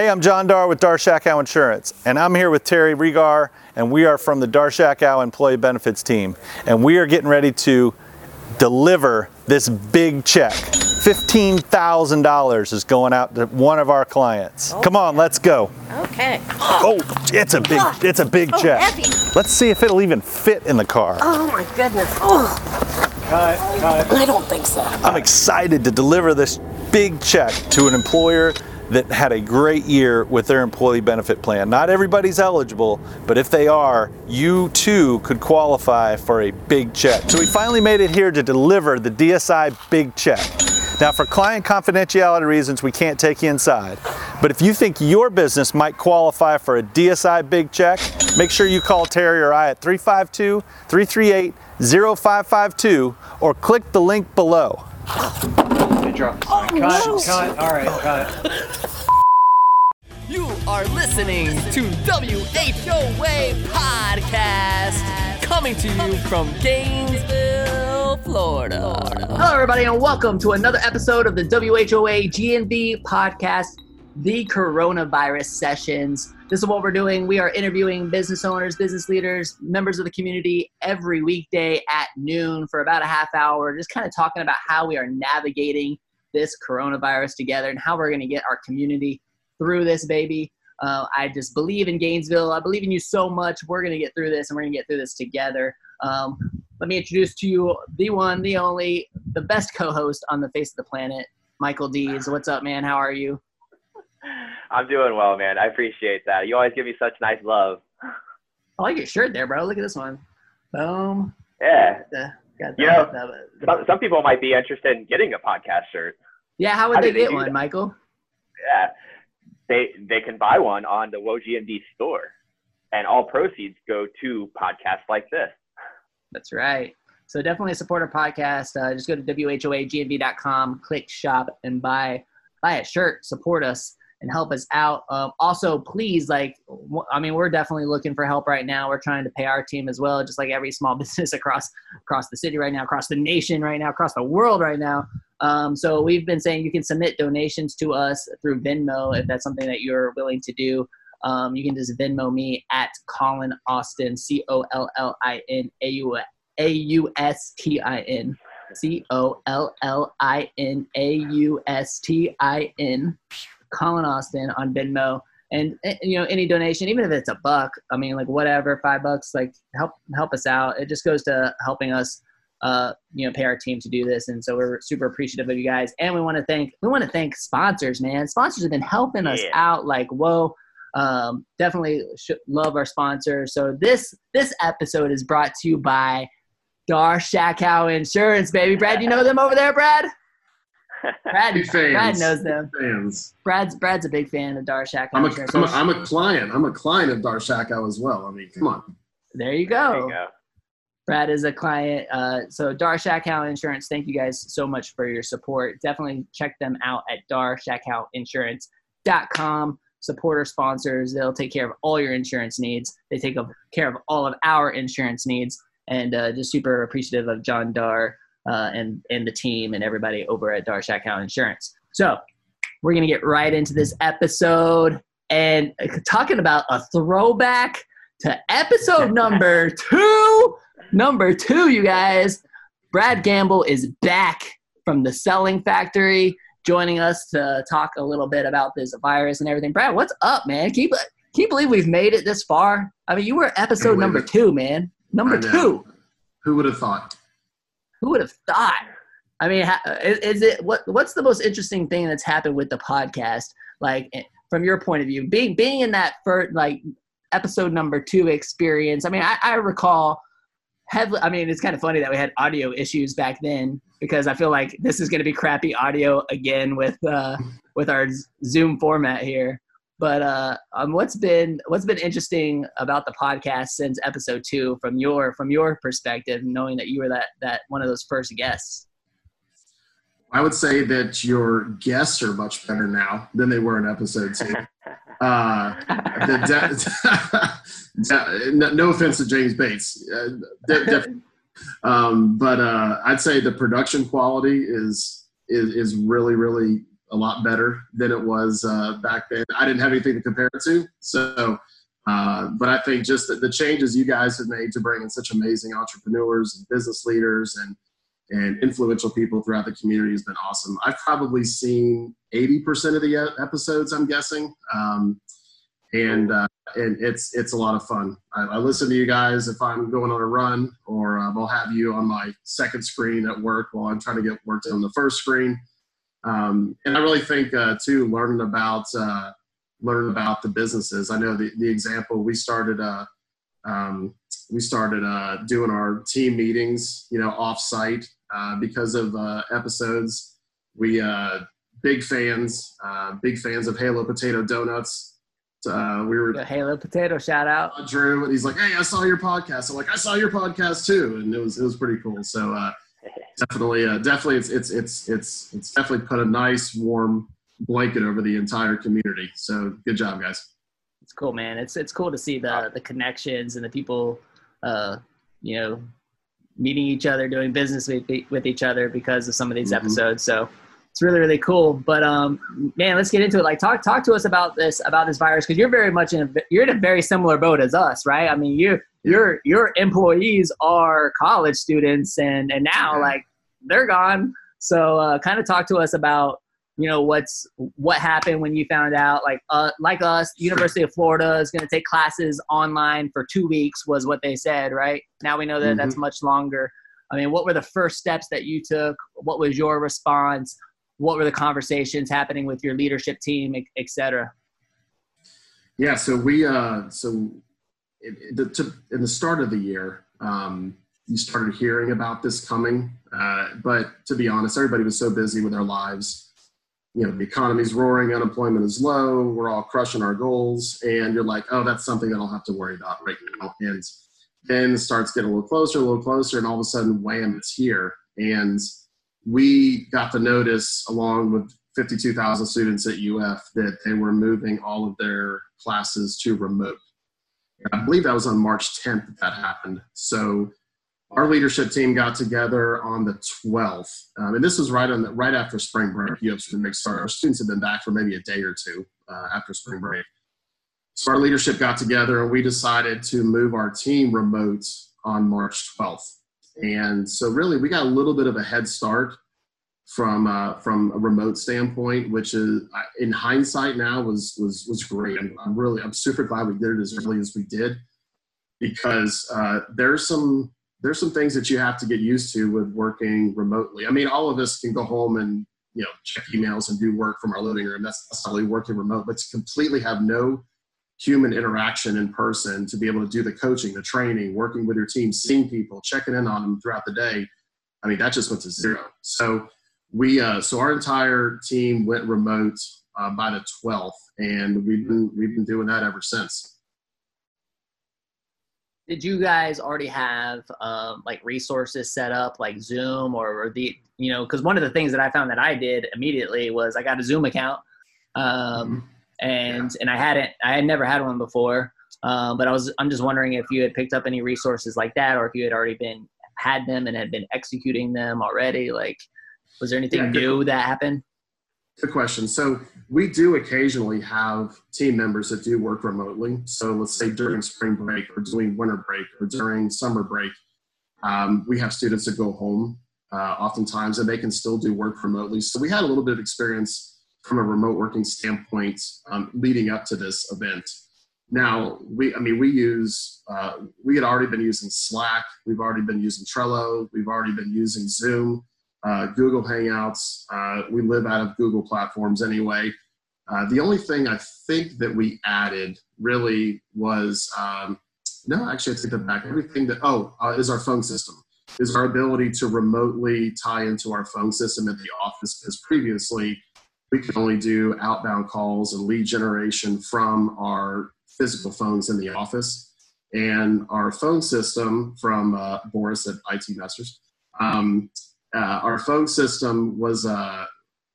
Hey, I'm John Dar with Dar Shakow Insurance, and I'm here with Terry Regar, and we are from the Dar Shakow Employee Benefits team, and we are getting ready to deliver this big check. $15,000 is going out to one of our clients. Oh. Come on, let's go. Okay. Oh, it's a big, it's a big Oh, check. heavy. Let's see if it'll even fit in the car. Oh my goodness. Oh, I don't think so. I'm excited to deliver this big check to an employer that had a great year with their employee benefit plan. Not everybody's eligible, but if they are, you too could qualify for a big check. So we finally made it here to deliver the DSI big check. Now, for client confidentiality reasons, we can't take you inside. But if you think your business might qualify for a DSI big check, make sure you call Terry or I at 352 338 0552 or click the link below. They dropped the sign. Oh, cut, no. cut. All right, cut. You are listening to WHOA Podcast, coming to you from Gainesville, Florida. Hello, everybody, and welcome to another episode of the WHOA GNV podcast, the Coronavirus Sessions. This is what we're doing. We are interviewing business owners, business leaders, members of the community every weekday at noon for about a half hour, just kind of talking about how we are navigating this coronavirus together and how we're going to get our community through this, baby. Uh, I just believe in Gainesville. I believe in you so much. We're going to get through this, and we're going to get through this together. Um, let me introduce to you the one, the only, the best co-host on the face of the planet, Michael Dees. What's up, man? How are you? I'm doing well, man. I appreciate that. You always give me such nice love. I like your shirt there, bro. Look at this one. Boom. Yeah. Got You know, Some, some people might be interested in getting a podcast shirt. yeah, how would how they get one, that? Michael? Yeah. They they can buy one on the WHOA GNV store, and all proceeds go to podcasts like this. That's right. So definitely support our podcast. Uh, just go to whoagnv.com, click shop, and buy buy a shirt. Support us and help us out. Um, also, please, like, w- I mean, we're definitely looking for help right now. We're trying to pay our team as well, just like every small business across across the city right now, across the nation right now, across the world right now. Um, so we've been saying you can submit donations to us through Venmo if that's something that you're willing to do. Um, you can just Venmo me at Colin Austin, C O L L I N A U A U S T I N. C O L L I N A U S T I N. Colin Austin on Venmo. And you know, any donation, even if it's a buck, I mean, like whatever, five bucks, like help help us out. It just goes to helping us, uh, you know, pay our team to do this. And so we're super appreciative of you guys. And we want to thank we want to thank sponsors, man. Sponsors have been helping us Yeah. out like whoa. Um, definitely love our sponsors. So this this episode is brought to you by Dar Shakow Insurance, baby. Brad, you know them over there, Brad? Brad, Big fans. Brad knows them. fans. Brad's Brad's a big fan of Dar Shakow I'm. I'm, a, I'm a client. I'm a client of Dar Shakow as well. I mean, come on. there you go. There you go. Brad is a client. Uh, so Dar Shakow Insurance, thank you guys so much for your support. Definitely check them out at darshakowinsurance.com. Support our sponsors. They'll take care of all your insurance needs. They take care of all of our insurance needs. And uh, just super appreciative of John Dar uh, and, and the team and everybody over at Dar Shakow Insurance. So we're going to get right into this episode and uh, talking about a throwback to episode number two. Number two, you guys. Brad Gamble is back from the Selling Factory, joining us to talk a little bit about this virus and everything. Brad, what's up, man? Can you, can you believe we've made it this far? I mean, you were episode number it. two, man. Number two. Who would have thought? Who would have thought? I mean, is, it what? What's the most interesting thing that's happened with the podcast? Like, eh, from your point of view, being being in that first like episode number two experience. I mean, I, I recall heavily. I mean, it's kind of funny that we had audio issues back then because I feel like this is going to be crappy audio again with uh, with our Zoom format here. But uh, um, what's been what's been interesting about the podcast since episode two, from your from your perspective, knowing that you were that that one of those first guests? I would say that your guests are much better now than they were in episode two. Uh, the de- de- no- no offense to James Bates, uh, de- Um, but uh, I'd say the production quality is is, is really really a lot better than it was uh, back then. I didn't have anything to compare it to, so. Uh, but I think just the, the changes you guys have made to bring in such amazing entrepreneurs and business leaders and and influential people throughout the community has been awesome. I've probably seen 80% of the episodes, I'm guessing. Um, and uh, and it's it's a lot of fun. I, I, listen to you guys if I'm going on a run, or um, I'll have you on my second screen at work while I'm trying to get work done on the first screen. Um, and I really think uh, too, learning about uh, learning about the businesses. I know the the example we started. Uh, um, we started uh, doing our team meetings, you know, off-site uh, because of uh, episodes. We big fans, big fans of Halo Potato Donuts. Uh, we were the Halo Potato shout out. Drew, and he's like, "Hey, I saw your podcast." I'm like, "I saw your podcast too," and it was it was pretty cool. So uh, definitely, uh, definitely, it's it's it's it's it's definitely put a nice warm blanket over the entire community. So good job, guys. It's cool, man. It's it's cool to see the the connections and the people, uh, you know, meeting each other, doing business with with each other because of some of these mm-hmm. episodes. So it's really really cool. But um, man, let's get into it. Like talk talk to us about this about this virus because you're very much in a you're in a very similar boat as us, right? I mean, you your your employees are college students, and and now yeah. like they're gone. So uh, kind of talk to us about you know what's what happened when you found out like uh, like us university of florida is going to take classes online for two weeks was what they said right now we know that mm-hmm. that's much longer i mean what were the first steps that you took what was your response what were the conversations happening with your leadership team, et cetera? Yeah, so we uh, so it, the, to, in the start of the year, um, you started hearing about this coming, uh, but to be honest, everybody was so busy with their lives. You know, the economy's roaring, unemployment is low, we're all crushing our goals, and you're like, oh, that's something that I'll have to worry about right now. And then starts getting a little closer, a little closer, and all of a sudden, wham, it's here. And we got the notice along with 52,000 students at UF that they were moving all of their classes to remote. I believe that was on March 10th that that happened. So our leadership team got together on the 12th, um, and this was right on the, right after spring break. To make start. Our students had been back for maybe a day or two uh, after spring break. So our leadership got together and we decided to move our team remote on March 12th. And so really we got a little bit of a head start from uh, from a remote standpoint, which is in hindsight now was was was great. I'm, I'm really I'm super glad we did it as early as we did because uh, there's some there's some things that you have to get used to with working remotely. I mean, all of us can go home and you know check emails and do work from our living room. That's, that's not really working remote, but to completely have no human interaction in person to be able to do the coaching, the training, working with your team, seeing people, checking in on them throughout the day. I mean, that just went to zero. So we, uh, so our entire team went remote uh, by the 12th, and we've been we've been doing that ever since. Did you guys already have um, like resources set up, like Zoom or, or the you know? Because one of the things that I found that I did immediately was I got a Zoom account. Um, mm-hmm and yeah. and I hadn't I had never had one before. Um, but I was I'm just wondering if you had picked up any resources like that, or if you had already been had them and had been executing them already. Like, was there anything yeah, new that happened? Good question. So we do occasionally have team members that do work remotely. So let's say during spring break or during winter break or during summer break, um, we have students that go home uh, oftentimes and they can still do work remotely. So we had a little bit of experience from a remote working standpoint um, leading up to this event. Now, we, I mean, we use, uh, we had already been using Slack, we've already been using Trello, we've already been using Zoom, uh, Google Hangouts. Uh, we live out of Google platforms anyway. Uh, the only thing I think that we added really was, um, no, actually, I take that back. Everything that, oh, uh, is our phone system, is our ability to remotely tie into our phone system at the office, because previously, we can only do outbound calls and lead generation from our physical phones in the office. And our phone system from uh, Boris at IT Masters, um, uh, our phone system was uh,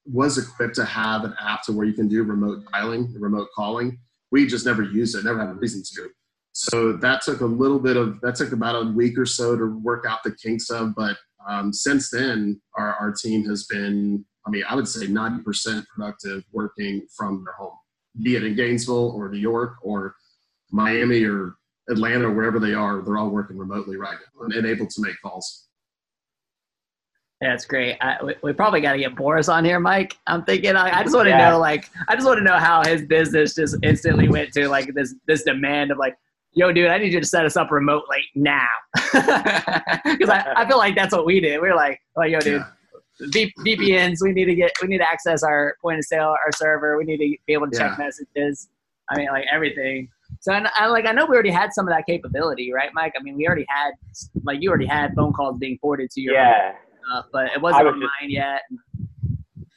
was equipped to have an app to where you can do remote dialing, remote calling. We just never used it, never had a reason to. So that took a little bit of that took about a week or so to work out the kinks of. But um, since then, our, our team has been I mean, I would say 90% productive working from their home, be it in Gainesville or New York or Miami or Atlanta or wherever they are. They're all working remotely right now and able to make calls. That's great. I, we, we probably got to get Boris on here, Mike. I'm thinking. I, I just want to Yeah. know, like, I just want to know how his business just instantly went to like this this demand of like, yo, dude, I need you to set us up remotely now, because I, I feel like that's what we did. We were like, like, yo, dude, Yeah. V- VPNs. We need to get. We need to access our point of sale, our server. We need to be able to check messages. I mean, like everything. So, and I like I know we already had some of that capability, right, Mike? I mean, we already had like you already had phone calls being forwarded to your Yeah. stuff, uh, but it wasn't was on just- yet.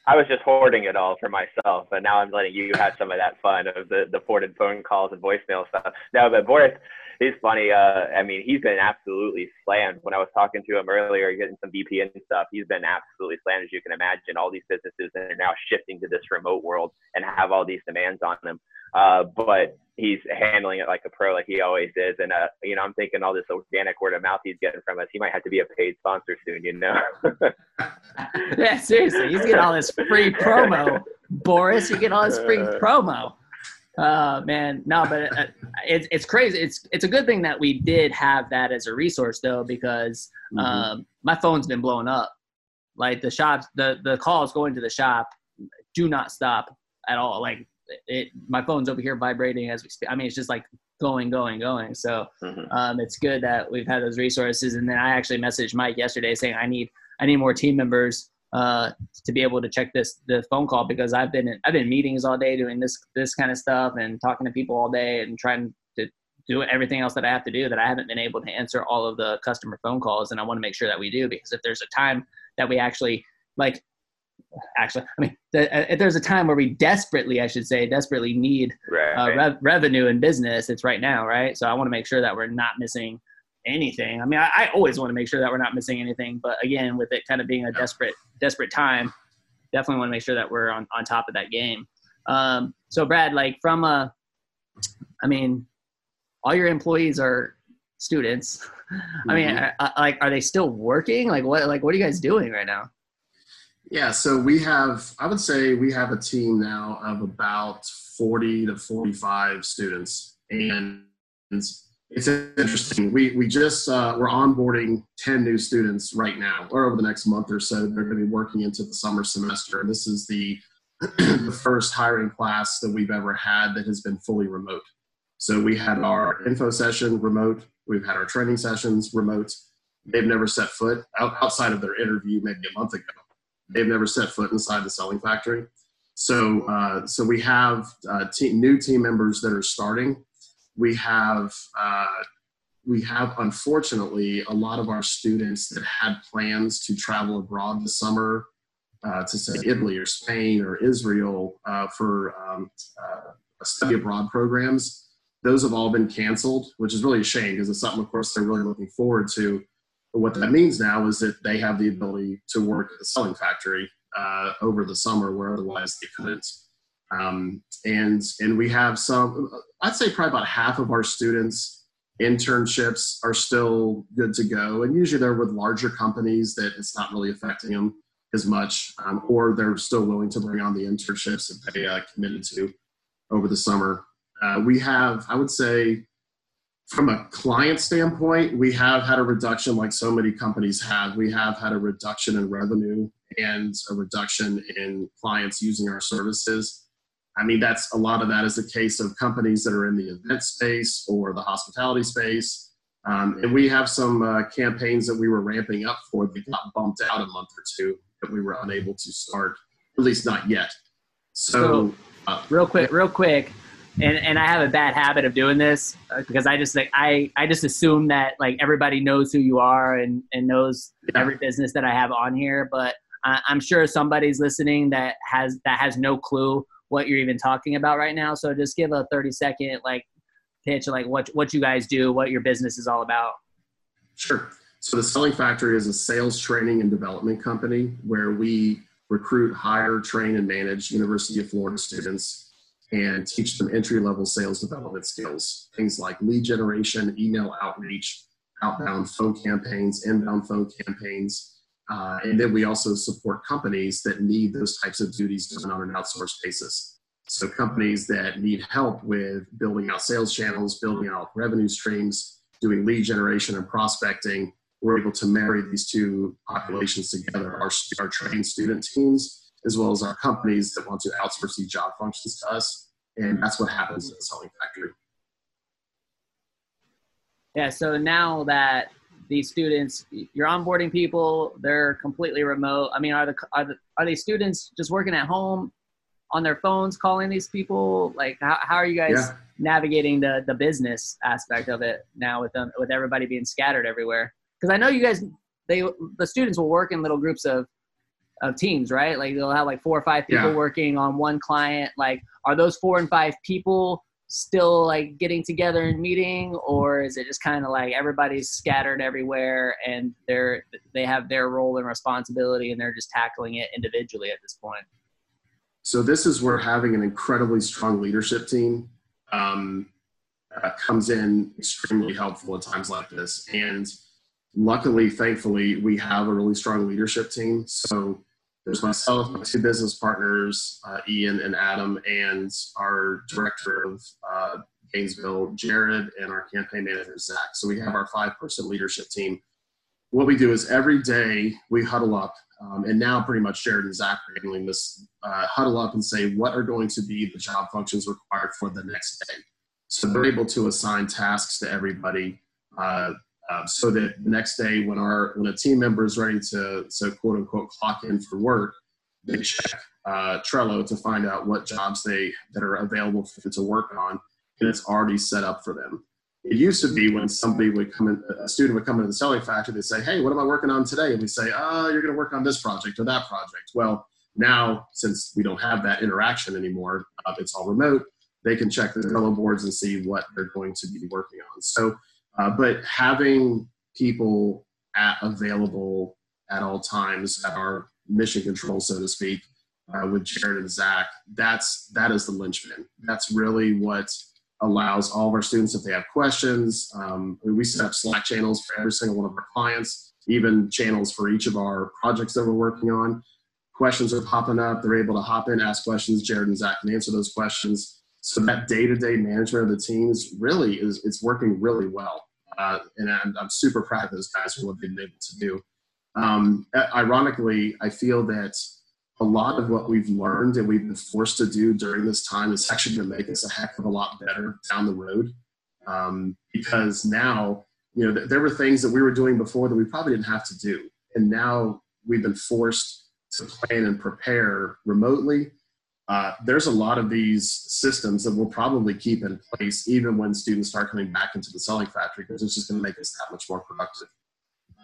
I was just hoarding it all for myself, but now I'm letting you have some of that fun of the the forwarded phone calls and voicemail stuff. No, but Boris, he's funny. Uh, I mean, he's been absolutely slammed. When I was talking to him earlier, getting some VPN stuff, he's been absolutely slammed, as you can imagine. All these businesses that are now shifting to this remote world and have all these demands on them. Uh, but he's handling it like a pro, like he always is. And uh, you know, I'm thinking all this organic word of mouth he's getting from us, he might have to be a paid sponsor soon. You know. yeah, seriously, he's getting all this free promo, Boris. You get all this free promo. Uh, man, no, but uh, it's it's crazy. It's it's a good thing that we did have that as a resource though, because Mhm. um, my phone's been blowing up. Like the shops, the the calls going to the shop do not stop at all. Like it, my phone's over here vibrating as we speak. I mean, it's just like going, going, going. So Mhm. um, it's good that we've had those resources. And then I actually messaged Mike yesterday saying I need I need more team members uh, to be able to check this the phone call because I've been in, I've been in meetings all day doing this this kind of stuff and talking to people all day and trying to do everything else that I have to do that I haven't been able to answer all of the customer phone calls and I want to make sure that we do because if there's a time that we actually like actually I mean th- if there's a time where we desperately I should say desperately need right. uh, rev- revenue and business, it's right now, right? So I want to make sure that we're not missing anything. I mean, I, I always want to make sure that we're not missing anything, but again, with it kind of being a desperate, desperate time, definitely want to make sure that we're on, on top of that game. Um, so Brad, like from a, I mean, all your employees are students. I mean, Mhm. are, are- like, are they still working? Like, what, like, what are you guys doing right now? Yeah, so we have, I would say we have a team now of about 40 to 45 students. And it's interesting. We, we just, uh, we're onboarding 10 new students right now, or over the next month or so. They're going to be working into the summer semester. This is the, the first hiring class that we've ever had that has been fully remote. So we had our info session remote. We've had our training sessions remote. They've never set foot outside of their interview maybe a month ago they've never set foot inside the selling factory. So, uh, so we have uh, team, new team members that are starting. We have, uh, we have unfortunately a lot of our students that had plans to travel abroad this summer uh, to say Italy or Spain or Israel uh, for um, uh, study abroad programs. Those have all been canceled, which is really a shame because it's something, of course, they're really looking forward to. But what that means now is that they have the ability to work at the selling factory uh, over the summer where otherwise they couldn't. Um, and and we have some, I'd say probably about half of our students internships are still good to go. And usually they're with larger companies that it's not really affecting them as much, um, or they're still willing to bring on the internships that they uh, committed to over the summer. Uh, we have, I would say, from a client standpoint, we have had a reduction like so many companies have. We have had a reduction in revenue and a reduction in clients using our services. I mean, that's a lot of that is a case of companies that are in the event space or the hospitality space. Um, and we have some uh, campaigns that we were ramping up for that got bumped out a month or two that we were unable to start, at least not yet. So, uh, real quick, real quick, and and I have a bad habit of doing this uh, because I just like I I just assume that like everybody knows who you are and and knows Yeah. every business that I have on here, but I, I'm sure somebody's listening that has that has no clue what you're even talking about right now. So just give a 30 second like pitch like what what you guys do, what your business is all about. Sure. So the Selling Factory is a sales training and development company where we recruit, hire, train, and manage University of Florida students and teach them entry level sales development skills. Things like lead generation, email outreach, outbound phone campaigns, inbound phone campaigns. Uh, and then we also support companies that need those types of duties done on an outsourced basis. So companies that need help with building out sales channels, building out revenue streams, doing lead generation and prospecting, we're able to marry these two populations together, our, our trained student teams, as well as our companies that want to outsource these job functions to us. And that's what happens at the Selling Factory. Yeah, so now that these students, you're onboarding people, they're completely remote. I mean, are the are the, are these students just working at home on their phones, calling these people? Like, how, how are you guys Yeah. navigating the the business aspect of it now with them with everybody being scattered everywhere? Because I know you guys, they the students will work in little groups of of teams, right? Like they'll have like four or five people Yeah. working on one client. Like, are those four and five people still like getting together and meeting, or is it just kind of like everybody's scattered everywhere and they're they have their role and responsibility and they're just tackling it individually at this point? So this is where having an incredibly strong leadership team um, uh, comes in extremely helpful at times like this. And luckily, thankfully, we have a really strong leadership team. So there's myself, my two business partners, uh, Ian and Adam, and our director of uh, Gainesville, Jared, and our campaign manager, Zach. So we have our five-person leadership team. What we do is every day we huddle up um, and now pretty much Jared and Zach are handling this, uh, huddle up and say what are going to be the job functions required for the next day. So they're able to assign tasks to everybody uh, uh, so that the next day when our when a team member is ready to so quote unquote clock in for work, they check uh, Trello to find out what jobs they that are available for them to work on, and it's already set up for them. It used to be when somebody would come in, a student would come into the selling factory, they say, Hey, what am I working on today? And we say, Oh, you're going to work on this project or that project. Well, now, since we don't have that interaction anymore, uh, it's all remote, they can check the Trello boards and see what they're going to be working on. So, uh, but having people at, available at all times at our mission control, so to speak, uh, with Jared and Zach, that's that is the linchpin. That's really what allows all of our students, if they have questions, um, we set up Slack channels for every single one of our clients, even channels for each of our projects that we're working on. Questions are popping up. They're able to hop in, ask questions. Jared and Zach can answer those questions. So that day-to-day management of the teams really is it's working really well, uh, and I'm, I'm super proud of those guys for what they've been able to do. Um, ironically, I feel that a lot of what we've learned and we've been forced to do during this time is actually going to make us a heck of a lot better down the road. Um, because now, you know, th- there were things that we were doing before that we probably didn't have to do. And now we've been forced to plan and prepare remotely. Uh, there's a lot of these systems that we'll probably keep in place even when students start coming back into the selling factory because it's just going to make us that much more productive.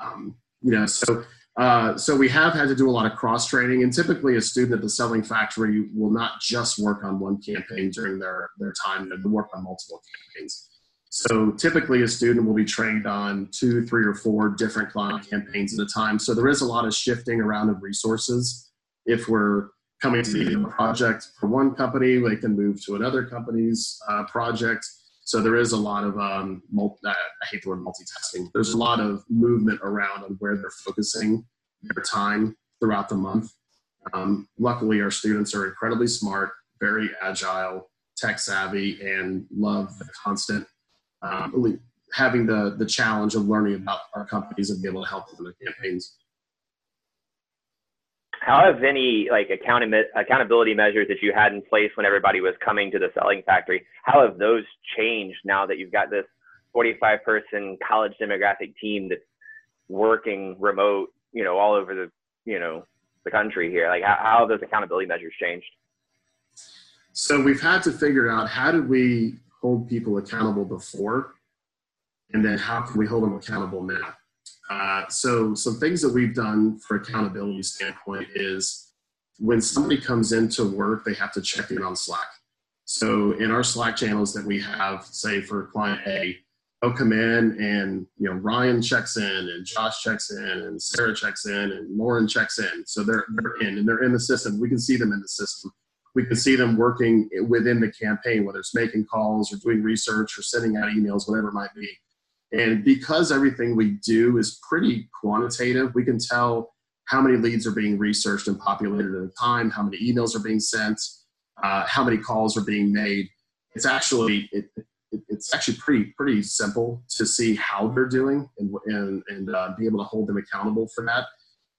Um, you know, so uh, so we have had to do a lot of cross training, and typically a student at the selling factory will not just work on one campaign during their their time; they work on multiple campaigns. So typically, a student will be trained on two, three, or four different client campaigns at a time. So there is a lot of shifting around of resources. If we're coming to the project for one company, they can move to another company's uh, project. So there is a lot of um, multi, I hate the word multitasking. There's a lot of movement around on where they're focusing their time throughout the month. Um, luckily, our students are incredibly smart, very agile, tech savvy, and love the constant um, having the the challenge of learning about our companies and be able to help them in their campaigns. How have any like accountability measures that you had in place when everybody was coming to the selling factory? How have those changed now that you've got this 45 person college demographic team that's working remote, you know, all over the you know the country here? Like how, how have those accountability measures changed? So we've had to figure out how did we hold people accountable before, and then how can we hold them accountable now? Uh, so some things that we've done for accountability standpoint is when somebody comes into work, they have to check in on Slack. So in our Slack channels that we have, say for client A, they'll come in and you know Ryan checks in and Josh checks in and Sarah checks in and Lauren checks in. So they're they're in and they're in the system. We can see them in the system. We can see them working within the campaign, whether it's making calls or doing research or sending out emails, whatever it might be. And because everything we do is pretty quantitative, we can tell how many leads are being researched and populated at a time, how many emails are being sent, uh, how many calls are being made. It's actually it, it, it's actually pretty pretty simple to see how they're doing and and, and uh, be able to hold them accountable for that.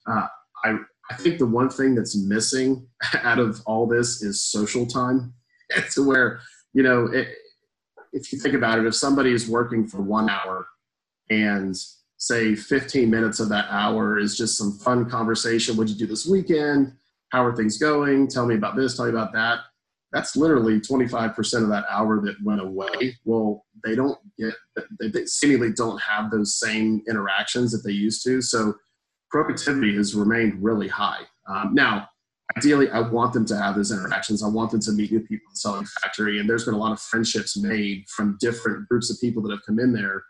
Uh, I I think the one thing that's missing out of all this is social time. to where you know it, if you think about it, if somebody is working for one hour and say 15 minutes of that hour is just some fun conversation. What'd you do this weekend? How are things going? Tell me about this, tell me about that. That's literally 25% of that hour that went away. Well, they don't get, they seemingly don't have those same interactions that they used to. So productivity has remained really high. Um, now, ideally, I want them to have those interactions. I want them to meet new people in the Selling Factory. And there's been a lot of friendships made from different groups of people that have come in there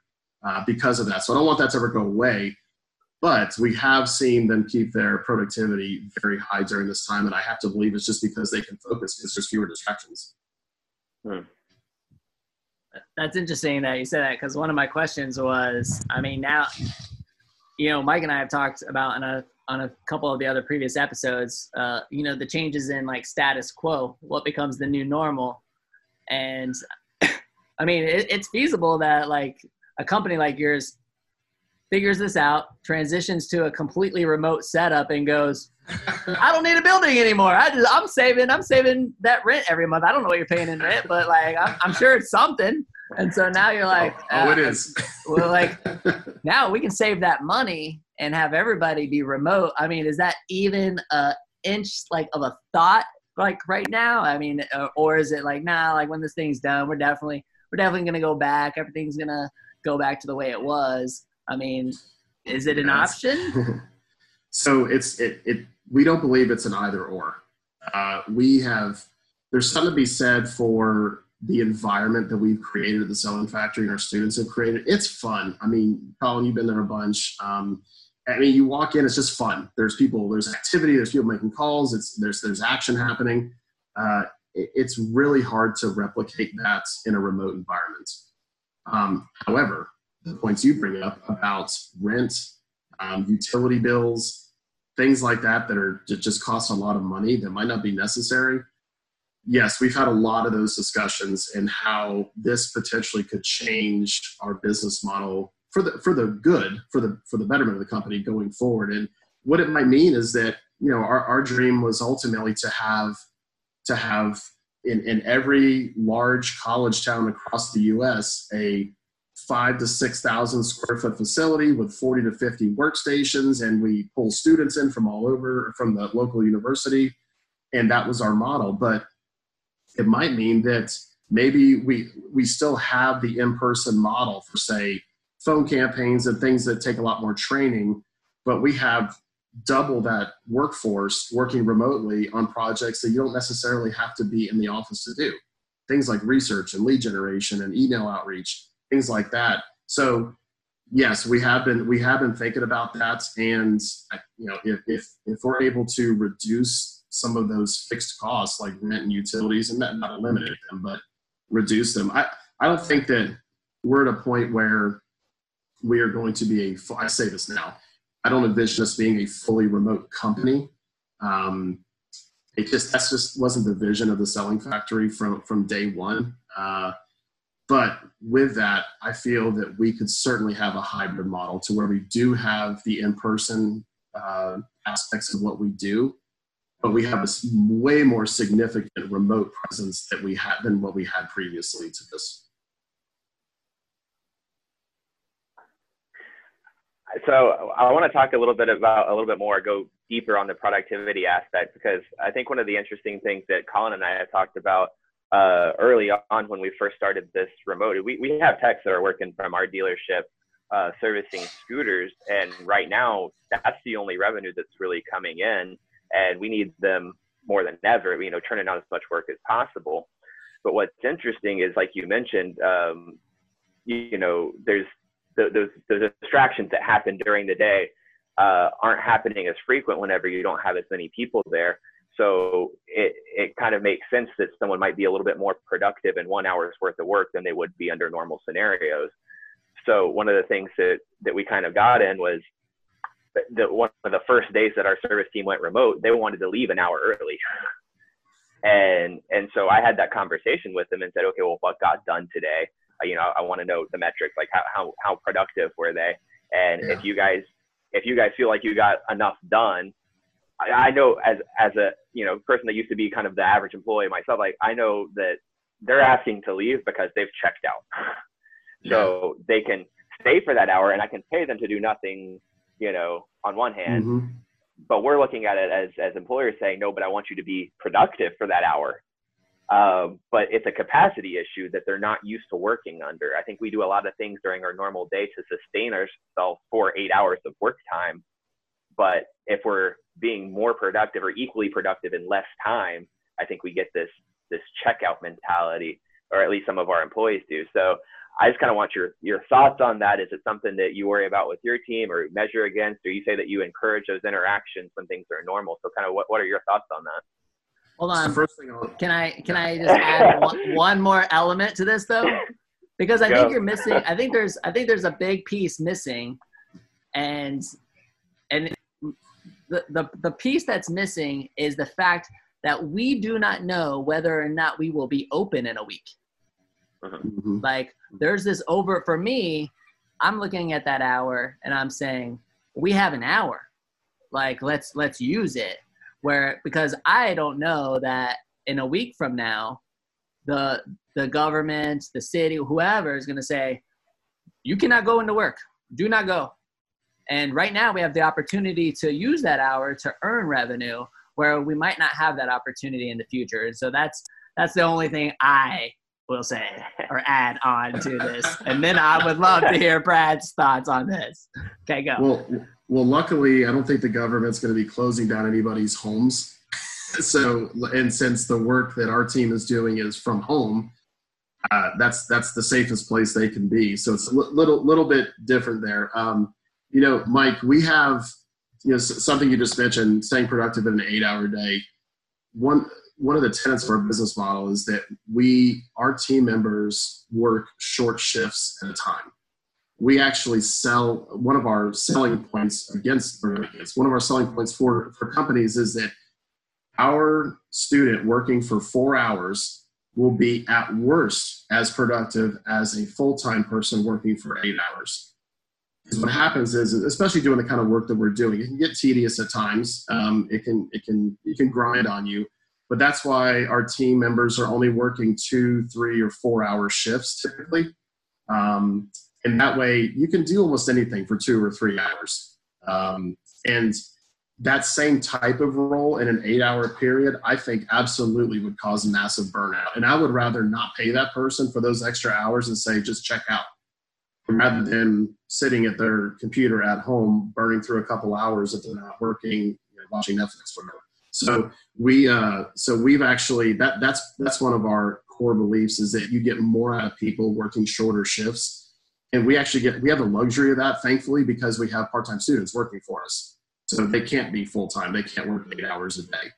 uh, because of that. So I don't want that to ever go away. But we have seen them keep their productivity very high during this time, and I have to believe it's just because they can focus because there's fewer distractions. Hmm. That's interesting that you said that because one of my questions was, I mean, now, you know, Mike and I have talked about in a on a couple of the other previous episodes, uh, you know, the changes in like status quo, what becomes the new normal, and I mean, it, it's feasible that like a company like yours figures this out, transitions to a completely remote setup, and goes, "I don't need a building anymore. I just I'm saving I'm saving that rent every month. I don't know what you're paying in rent, but like I'm, I'm sure it's something." And so now you're like, "Oh, oh it uh, is." well, like now we can save that money and have everybody be remote. I mean, is that even a inch like of a thought like right now? I mean, uh, or is it like nah? Like when this thing's done, we're definitely we're definitely gonna go back. Everything's gonna go back to the way it was. I mean, is it an yes. option? so it's it, it we don't believe it's an either or. Uh, we have there's something to be said for the environment that we've created at the selling factory and our students have created. It's fun. I mean, Colin, you've been there a bunch. Um, I mean, you walk in, it's just fun. There's people, there's activity, there's people making calls. It's there's there's action happening. Uh, it, it's really hard to replicate that in a remote environment. Um, however, the points you bring up about rent, um, utility bills, things like that that are that just cost a lot of money that might not be necessary. Yes, we've had a lot of those discussions and how this potentially could change our business model for the for the good, for the for the betterment of the company going forward. And what it might mean is that you know our, our dream was ultimately to have to have in, in every large college town across the U.S. a five to six thousand square foot facility with 40 to 50 workstations, and we pull students in from all over from the local university, and that was our model. But it might mean that maybe we we still have the in-person model for say phone campaigns and things that take a lot more training, but we have double that workforce working remotely on projects that you don't necessarily have to be in the office to do. Things like research and lead generation and email outreach, things like that. So yes, we have been we have been thinking about that, and you know if if, if we're able to reduce some of those fixed costs like rent and utilities, and not, eliminate them, but reduce them. I I don't think that we're at a point where we are going to be a. I say this now I don't envision us being a fully remote company. Um, it just that's just wasn't the vision of the selling factory from from day one. Uh, but with that, I feel that we could certainly have a hybrid model to where we do have the in-person uh, aspects of what we do, but we have a way more significant remote presence that we had than what we had previously to this. so I want to talk a little bit about a little bit more, go deeper on the productivity aspect because I think one of the interesting things that Colin and I have talked about uh, early on when we first started this remote, we, we have techs that are working from our dealership uh, servicing scooters, and right now that's the only revenue that's really coming in, and we need them more than ever. You know, turning out as much work as possible. But what's interesting is, like you mentioned, um, you, you know, there's the, those, distractions that happen during the day uh, aren't happening as frequent whenever you don't have as many people there. So it, it kind of makes sense that someone might be a little bit more productive in one hour's worth of work than they would be under normal scenarios. So one of the things that, that we kind of got in was the one of the first days that our service team went remote, they wanted to leave an hour early. And and so I had that conversation with them and said, okay, well, what got done today? Uh, you know, I want to know the metrics, like how how how productive were they? And Yeah. if you guys if you guys feel like you got enough done, I, I know as as a you know person that used to be kind of the average employee myself, like I know that they're asking to leave because they've checked out, so they can stay for that hour, and I can pay them to do nothing, you know, on one hand, Mhm. but we're looking at it as as employers saying no but i want you to be productive for that hour. Um, but it's a capacity issue that they're not used to working under. I think we do a lot of things during our normal day to sustain ourselves for eight hours of work time. But if we're being more productive or equally productive in less time i think we get this this checkout mentality or at least some of our employees do. So I just kind of want your your thoughts on that. Is it something that you worry about with your team or measure against, or you say that you encourage those interactions when things are normal? So, kind of what, what are your thoughts on that? Hold on. first thing I'll, Can I can I just add one, one more element to this though? Because I Go. think you're missing. I think there's I think there's a big piece missing, and and the the the piece that's missing is the fact that we do not know whether or not we will be open in a week. Mhm. Like there's this over for me. I'm looking at that hour and I'm saying we have an hour. Like let's let's use it. Where because I don't know that in a week from now, the the government, the city, whoever is going to say, you cannot go into work. Do not go. And right now we have the opportunity to use that hour to earn revenue where we might not have that opportunity in the future. And so that's that's the only thing I will say or add on to this. And then I would love to hear Brad's thoughts on this. Okay, go. Well, well, luckily, I don't think the government's going to be closing down anybody's homes. So, and since the work that our team is doing is from home, uh, that's that's the safest place they can be. So it's a little little bit different there. Um, you know, Mike, we have you know something you just mentioned, staying productive in an eight-hour day. One one of the tenets of our business model is that we our team members work short shifts at a time. We actually sell one of our selling points against against one of our selling points for for companies is that our student working for four hours will be at worst as productive as a full-time person working for eight hours. Because what happens is especially doing the kind of work that we're doing it can get tedious at times. Um, it can it can it can grind on you but that's why our team members are only working two three or four hour shifts typically. Um, and that way you can do almost anything for two or three hours. Um, and that same type of role in an eight hour period i think absolutely would cause massive burnout. And i would rather not pay that person for those extra hours and say just check out rather than sitting at their computer at home burning through a couple hours if they're not working you know, watching netflix whatever so we uh, so we've actually that that's that's one of our core beliefs is that you get more out of people working shorter shifts. And we actually get we have the luxury of that thankfully because we have part-time students working for us. So they can't be full-time. They can't work eight hours a day.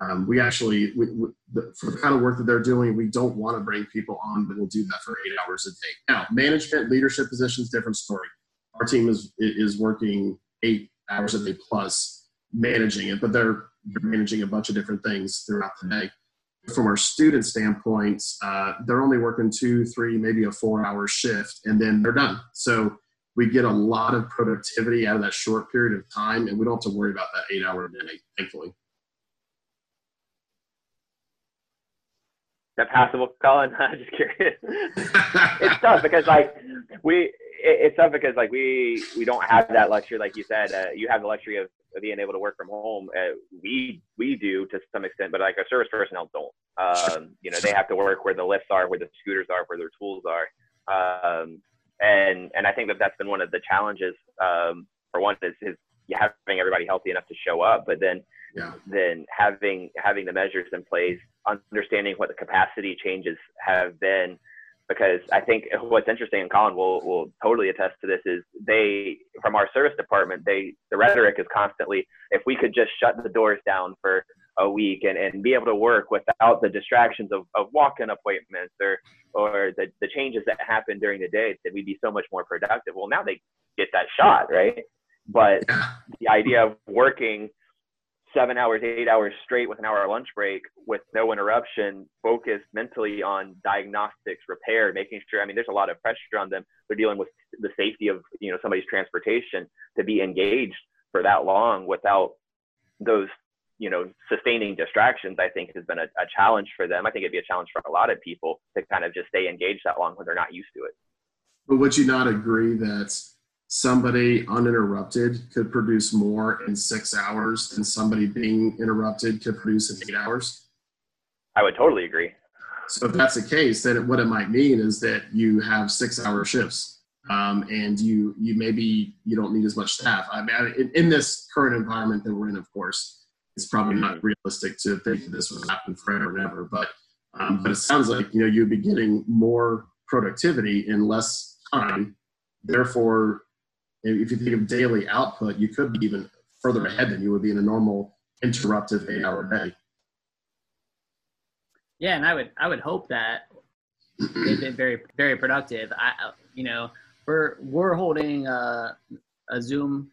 Um, we actually we, we, the, for the kind of work that they're doing we don't want to bring people on that will do that for eight hours a day. Now management leadership positions different story. Our team is is working eight hours a day plus managing it but they're, they're managing a bunch of different things throughout the day from our student standpoint, uh, they're only working two, three, maybe a four hour shift, and then they're done. So we get a lot of productivity out of that short period of time, and we don't have to worry about that eight hour day, thankfully. That passable, Colin? I'm just curious. it's tough because like we, it, it's tough because like we we don't have that luxury, like you said. Uh, you have the luxury of, of being able to work from home. Uh, we we do to some extent, but like our service personnel don't. Um, you know, they have to work where the lifts are, where the scooters are, where their tools are. Um, and and I think that that's been one of the challenges. Um, for one, is, is having everybody healthy enough to show up, but then Yeah. then having having the measures in place, understanding what the capacity changes have been, because I think what's interesting, and Colin will will totally attest to this, is they from our service department, they the rhetoric is constantly, if we could just shut the doors down for a week and, and be able to work without the distractions of, of walk-in appointments or or the, the changes that happen during the day, that we'd be so much more productive. Well, now they get that shot, right? But the idea of working seven hours, eight hours straight with an hour lunch break with no interruption, focused mentally on diagnostics, repair, making sure. I mean, there's a lot of pressure on them. They're dealing with the safety of you know somebody's transportation to be engaged for that long without those you know sustaining distractions. I think has been a, a challenge for them. I think it'd be a challenge for a lot of people to kind of just stay engaged that long when they're not used to it. But would you not agree that somebody uninterrupted could produce more in six hours than somebody being interrupted could produce in eight hours? I would totally agree. So if that's the case, then what it might mean is that you have six-hour shifts, um, and you you maybe you don't need as much staff. I mean, in, in this current environment that we're in, of course, it's probably not realistic to think that this would happen forever and ever. But um, but it sounds like you know you'd be getting more productivity in less time. Therefore, if you think of daily output, you could be even further ahead than you would be in a normal interruptive eight-hour day. Yeah, and I would I would hope that they've been very very productive. I you know we're we're holding a, a Zoom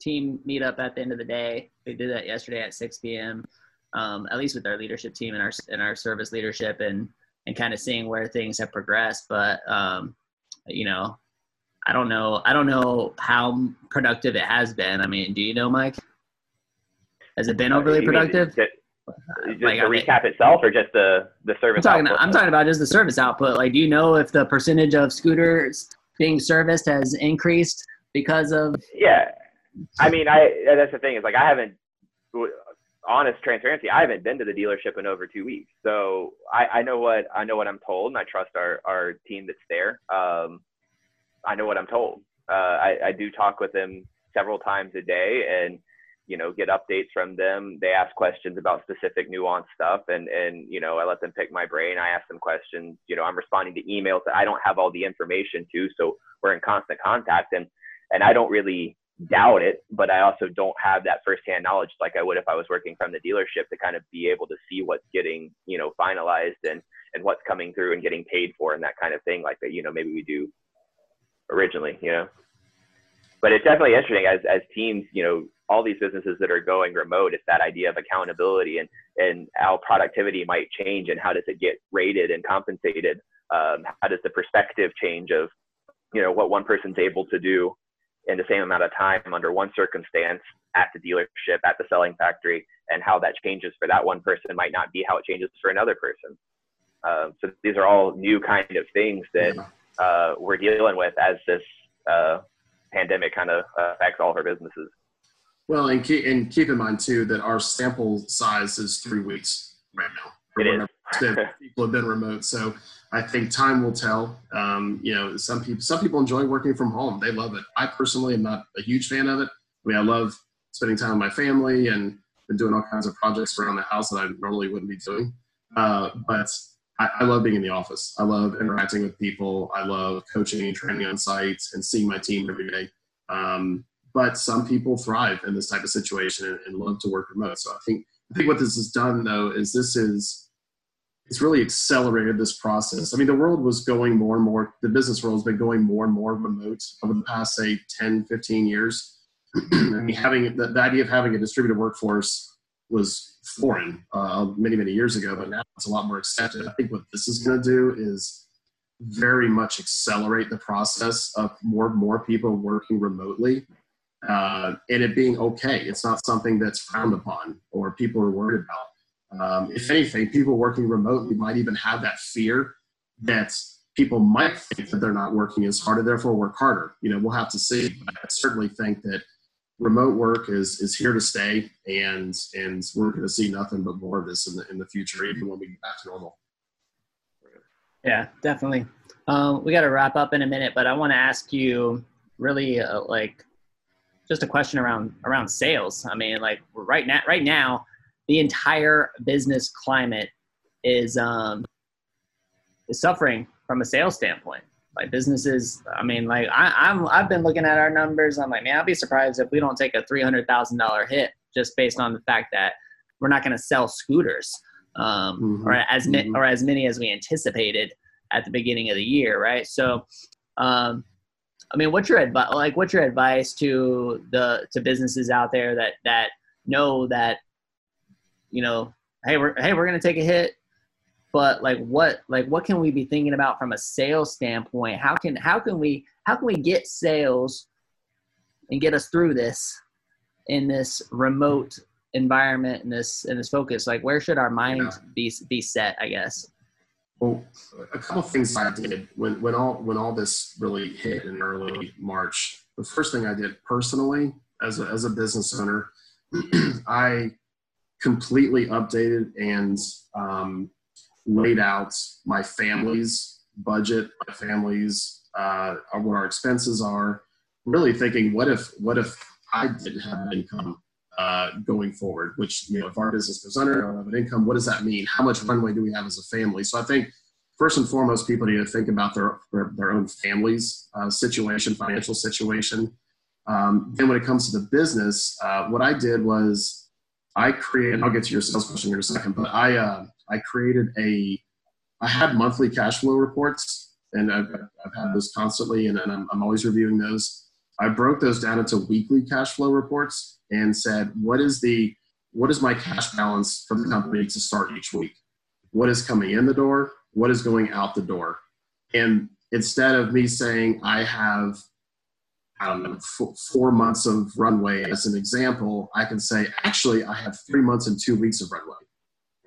team meetup at the end of the day. We did that yesterday at 6 p.m. Um, at least with our leadership team and our and our service leadership and and kind of seeing where things have progressed. But um, you know, I don't know I don't know how productive it has been. I mean, do you know, Mike? Has it been overly Uh, mean productive? Just, just Like, the recap itself, or just the the service? I'm talking. output? I'm talking about just the service output. Like, do you know if the percentage of scooters being serviced has increased because of? Yeah, I mean, I that's the thing is like I haven't honest transparency. I haven't been to the dealership in over two weeks, so I, I know what I know what I'm told, and I trust our our team that's there. Um, I know what I'm told. Uh, I, I do talk with them several times a day, and you know get updates from them. They ask questions about specific nuanced stuff, and and you know I let them pick my brain. I ask them questions. You know I'm responding to emails that I don't have all the information to, so we're in constant contact, and and I don't really doubt it, but I also don't have that firsthand knowledge like I would if I was working from the dealership to kind of be able to see what's getting, you know, finalized and and what's coming through and getting paid for and that kind of thing like that, you know, maybe we do originally, you know. But it's definitely interesting as as teams, you know, all these businesses that are going remote, it's that idea of accountability and and how productivity might change and how does it get rated and compensated? Um, how does the perspective change of, you know, what one person's able to do in the same amount of time under one circumstance at the dealership, at the selling factory, and how that changes for that one person might not be how it changes for another person. Um, so these are all new kind of things that uh, we're dealing with as this uh, pandemic kind of affects all of our businesses. Well, and keep, and keep in mind too that our sample size is three weeks right now. It is. People have been remote, so I think time will tell. Um, you know, some people some people enjoy working from home; they love it. I personally am not a huge fan of it. I mean, I love spending time with my family and been doing all kinds of projects around the house that I normally wouldn't be doing. Uh, but I, I love being in the office. I love interacting with people. I love coaching and training on site and seeing my team every day. Um, but some people thrive in this type of situation and, and love to work remote. So I think I think what this has done though is this is it's really accelerated this process. I mean, the world was going more and more, the business world has been going more and more remote over the past, say, 10, 15 years. I mean, having the, the idea of having a distributed workforce was foreign uh, many, many years ago, but now it's a lot more accepted. I think what this is going to do is very much accelerate the process of more and more people working remotely uh, and it being okay. It's not something that's frowned upon or people are worried about. Um, if anything, people working remotely might even have that fear that people might think that they're not working as hard and therefore work harder. You know, we'll have to see. But I certainly think that remote work is is here to stay, and and we're going to see nothing but more of this in the in the future, even when we get back to normal. Yeah, definitely. Um, we got to wrap up in a minute, but I want to ask you really uh, like just a question around around sales. I mean, like right now, right now, the entire business climate is um, is suffering from a sales standpoint. Like businesses, I mean, like I, I'm I've been looking at our numbers. I'm like, man, I'll be surprised if we don't take a three hundred thousand dollar hit just based on the fact that we're not going to sell scooters um, Mhm. or as ma- Mhm. or as many as we anticipated at the beginning of the year, right? So, um, I mean, what's your advice? Like, what's your advice to the to businesses out there that that know that, you know, hey, we're hey, we're gonna take a hit, but like, what like what can we be thinking about from a sales standpoint? How can how can we how can we get sales and get us through this in this remote environment and this and this focus? Like, where should our mind Yeah. be be set? I guess. Well, a couple things I did when, when all when all this really hit in early March. The first thing I did personally, as a, as a business owner, I completely updated and um, laid out my family's budget, my family's uh, what our expenses are. Really thinking, what if what if I didn't have an income uh, going forward? Which you know, if our business goes under, I don't have an income. What does that mean? How much runway do we have as a family? So I think first and foremost, people need to think about their their, their own family's uh, situation, financial situation. Um, then when it comes to the business, uh, what I did was I created. I'll get to your sales question in a second, but I uh, I created a. I had monthly cash flow reports, and I've, I've had those constantly, and, and I'm, I'm always reviewing those. I broke those down into weekly cash flow reports and said, what is the what is my cash balance for the company to start each week? What is coming in the door? What is going out the door? And instead of me saying I have, I don't know, f- four months of runway as an example, I can say actually I have three months and two weeks of runway,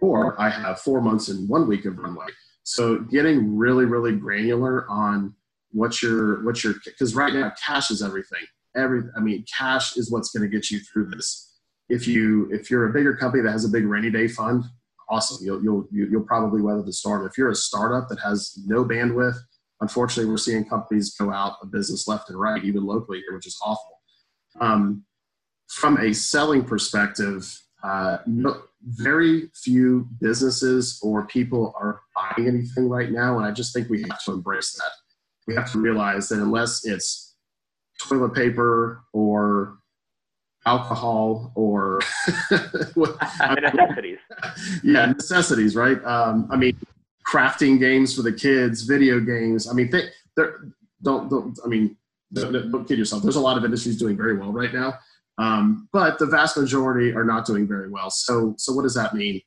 or I have four months and one week of runway. So getting really, really granular on what your what your because right now cash is everything. Every I mean, cash is what's going to get you through this. If you if you're a bigger company that has a big rainy day fund, awesome. You'll you'll you'll probably weather the storm. If you're a startup that has no bandwidth, unfortunately, we're seeing companies go out of business left and right, even locally here, which is awful. Um, from a selling perspective, uh, no, very few businesses or people are buying anything right now, and I just think we have to embrace that. We have to realize that unless it's toilet paper or alcohol or necessities. yeah, necessities, right? Um, I mean, crafting games for the kids, video games. I mean, they, they're, don't, don't, I mean, don't, don't kid yourself. There's a lot of industries doing very well right now, um, but the vast majority are not doing very well. So, so what does that mean?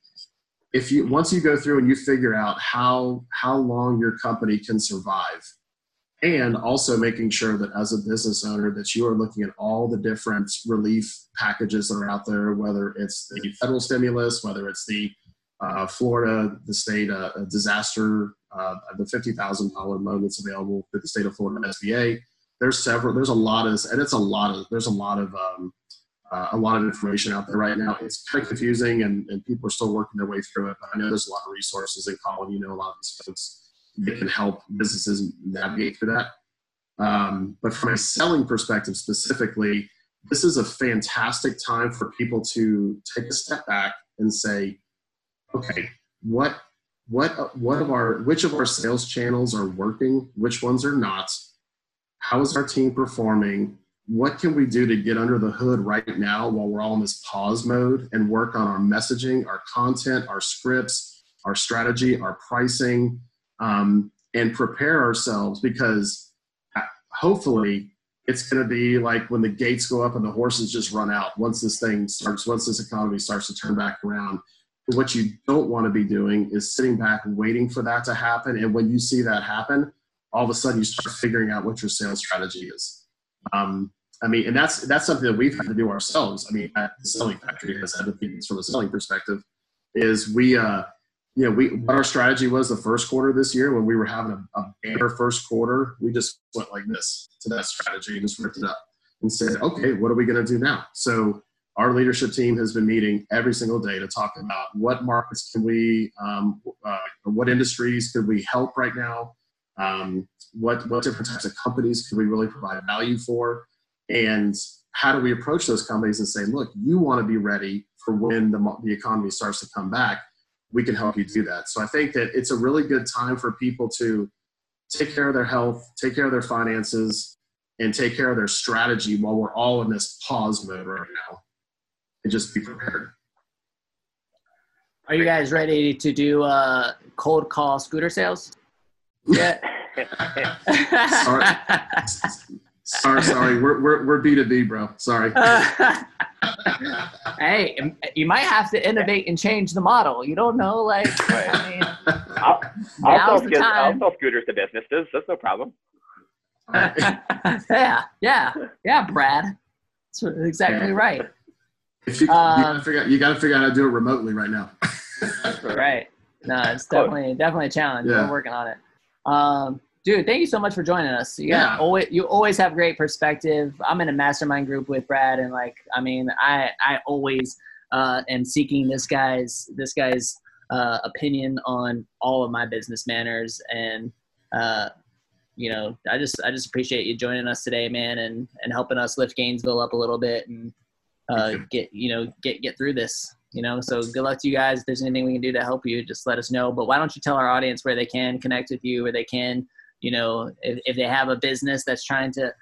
If you once you go through and you figure out how how long your company can survive, and also making sure that as a business owner that you are looking at all the different relief packages that are out there whether it's the federal stimulus whether it's the uh, florida the state uh, disaster uh, the $50000 loan that's available through the state of florida sba there's several there's a lot of and it's a lot of there's a lot of um, uh, a lot of information out there right now it's kind of confusing and, and people are still working their way through it but i know there's a lot of resources and colin you know a lot of these folks that can help businesses navigate through that. Um, but from a selling perspective specifically, this is a fantastic time for people to take a step back and say, okay, what what what of our which of our sales channels are working, which ones are not? How is our team performing? What can we do to get under the hood right now while we're all in this pause mode and work on our messaging, our content, our scripts, our strategy, our pricing, um, and prepare ourselves because uh, hopefully it's going to be like when the gates go up and the horses just run out once this thing starts once this economy starts to turn back around what you don't want to be doing is sitting back waiting for that to happen and when you see that happen all of a sudden you start figuring out what your sales strategy is um, i mean and that's that's something that we've had to do ourselves i mean at the selling factory has had to think from a selling perspective is we uh, you know, we what our strategy was the first quarter this year when we were having a, a banner first quarter, we just went like this to that strategy and just ripped it up and said, okay, what are we going to do now? So our leadership team has been meeting every single day to talk about what markets can we, um, uh, what industries could we help right now, um, what what different types of companies could we really provide value for, and how do we approach those companies and say, look, you want to be ready for when the the economy starts to come back we can help you do that. So I think that it's a really good time for people to take care of their health, take care of their finances, and take care of their strategy while we're all in this pause mode right now. And just be prepared. Are you guys ready to do uh, cold call scooter sales? Yeah. Sorry. Sorry, sorry. We're we're we're B two B, bro. Sorry. hey, you might have to innovate and change the model. You don't know, like, I mean, I'll, I'll, now's sell, the scoot- I'll sell scooters to businesses. That's no problem. yeah, yeah, yeah, Brad. That's exactly right. If you, you, Um, gotta figure out, you gotta figure out how to do it remotely right now. Right. No, it's definitely definitely a challenge. Yeah. We're working on it. Um, dude, thank you so much for joining us. You Yeah. always you always have great perspective. I'm in a mastermind group with Brad, and like, I mean, I I always uh, am seeking this guy's this guy's uh, opinion on all of my business manners, and uh, you know, I just I just appreciate you joining us today, man, and and helping us lift Gainesville up a little bit and uh, get you know get get through this. You know, so good luck to you guys. If there's anything we can do to help you, just let us know. But why don't you tell our audience where they can connect with you, where they can, you know, if, if they have a business that's trying to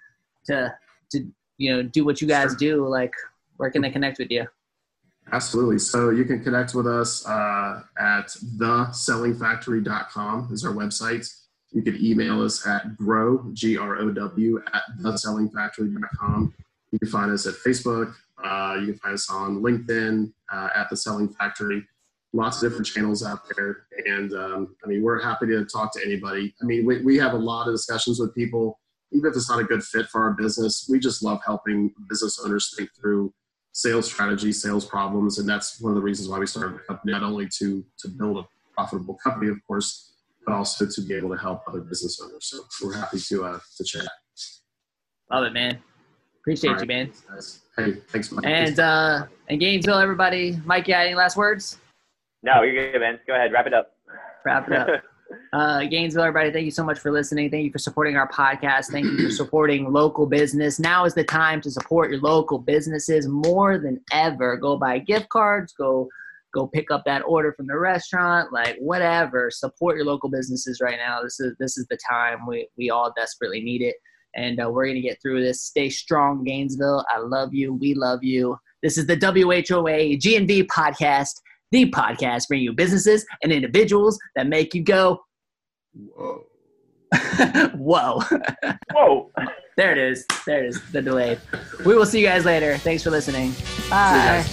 to to you know do what you guys Sure. do, like where can they connect with you? Absolutely. So you can connect with us uh, at thesellingfactory.com is our website. You can email us at grow, G-R-O-W, at thesellingfactory.com. You can find us at Facebook. Uh, you can find us on LinkedIn uh, at The Selling Factory. Lots of different channels out there. And um, I mean, we're happy to talk to anybody. I mean, we, we have a lot of discussions with people, even if it's not a good fit for our business. We just love helping business owners think through sales strategy, sales problems, and that's one of the reasons why we started the company. Not only to to build a profitable company, of course, but also to be able to help other business owners. So we're happy to uh, to chat. Love it, man. Appreciate All you, right. man. Hey, thanks, Mike. And uh, and Gainesville, everybody. Mike, you got any last words? No, you're good, man. Go ahead, wrap it up. Wrap it up. Uh, Gainesville, everybody, thank you so much for listening. Thank you for supporting our podcast. Thank you for supporting local business. Now is the time to support your local businesses more than ever. Go buy gift cards. Go go pick up that order from the restaurant. Like whatever. Support your local businesses right now. This is this is the time. We we all desperately need it, and uh, we're gonna get through this. Stay strong, Gainesville. I love you. We love you. This is the WHOA GNV podcast the podcast bringing you businesses and individuals that make you go, Whoa. whoa. Whoa. there it is. There it is. The delay. We will see you guys later. Thanks for listening. Bye.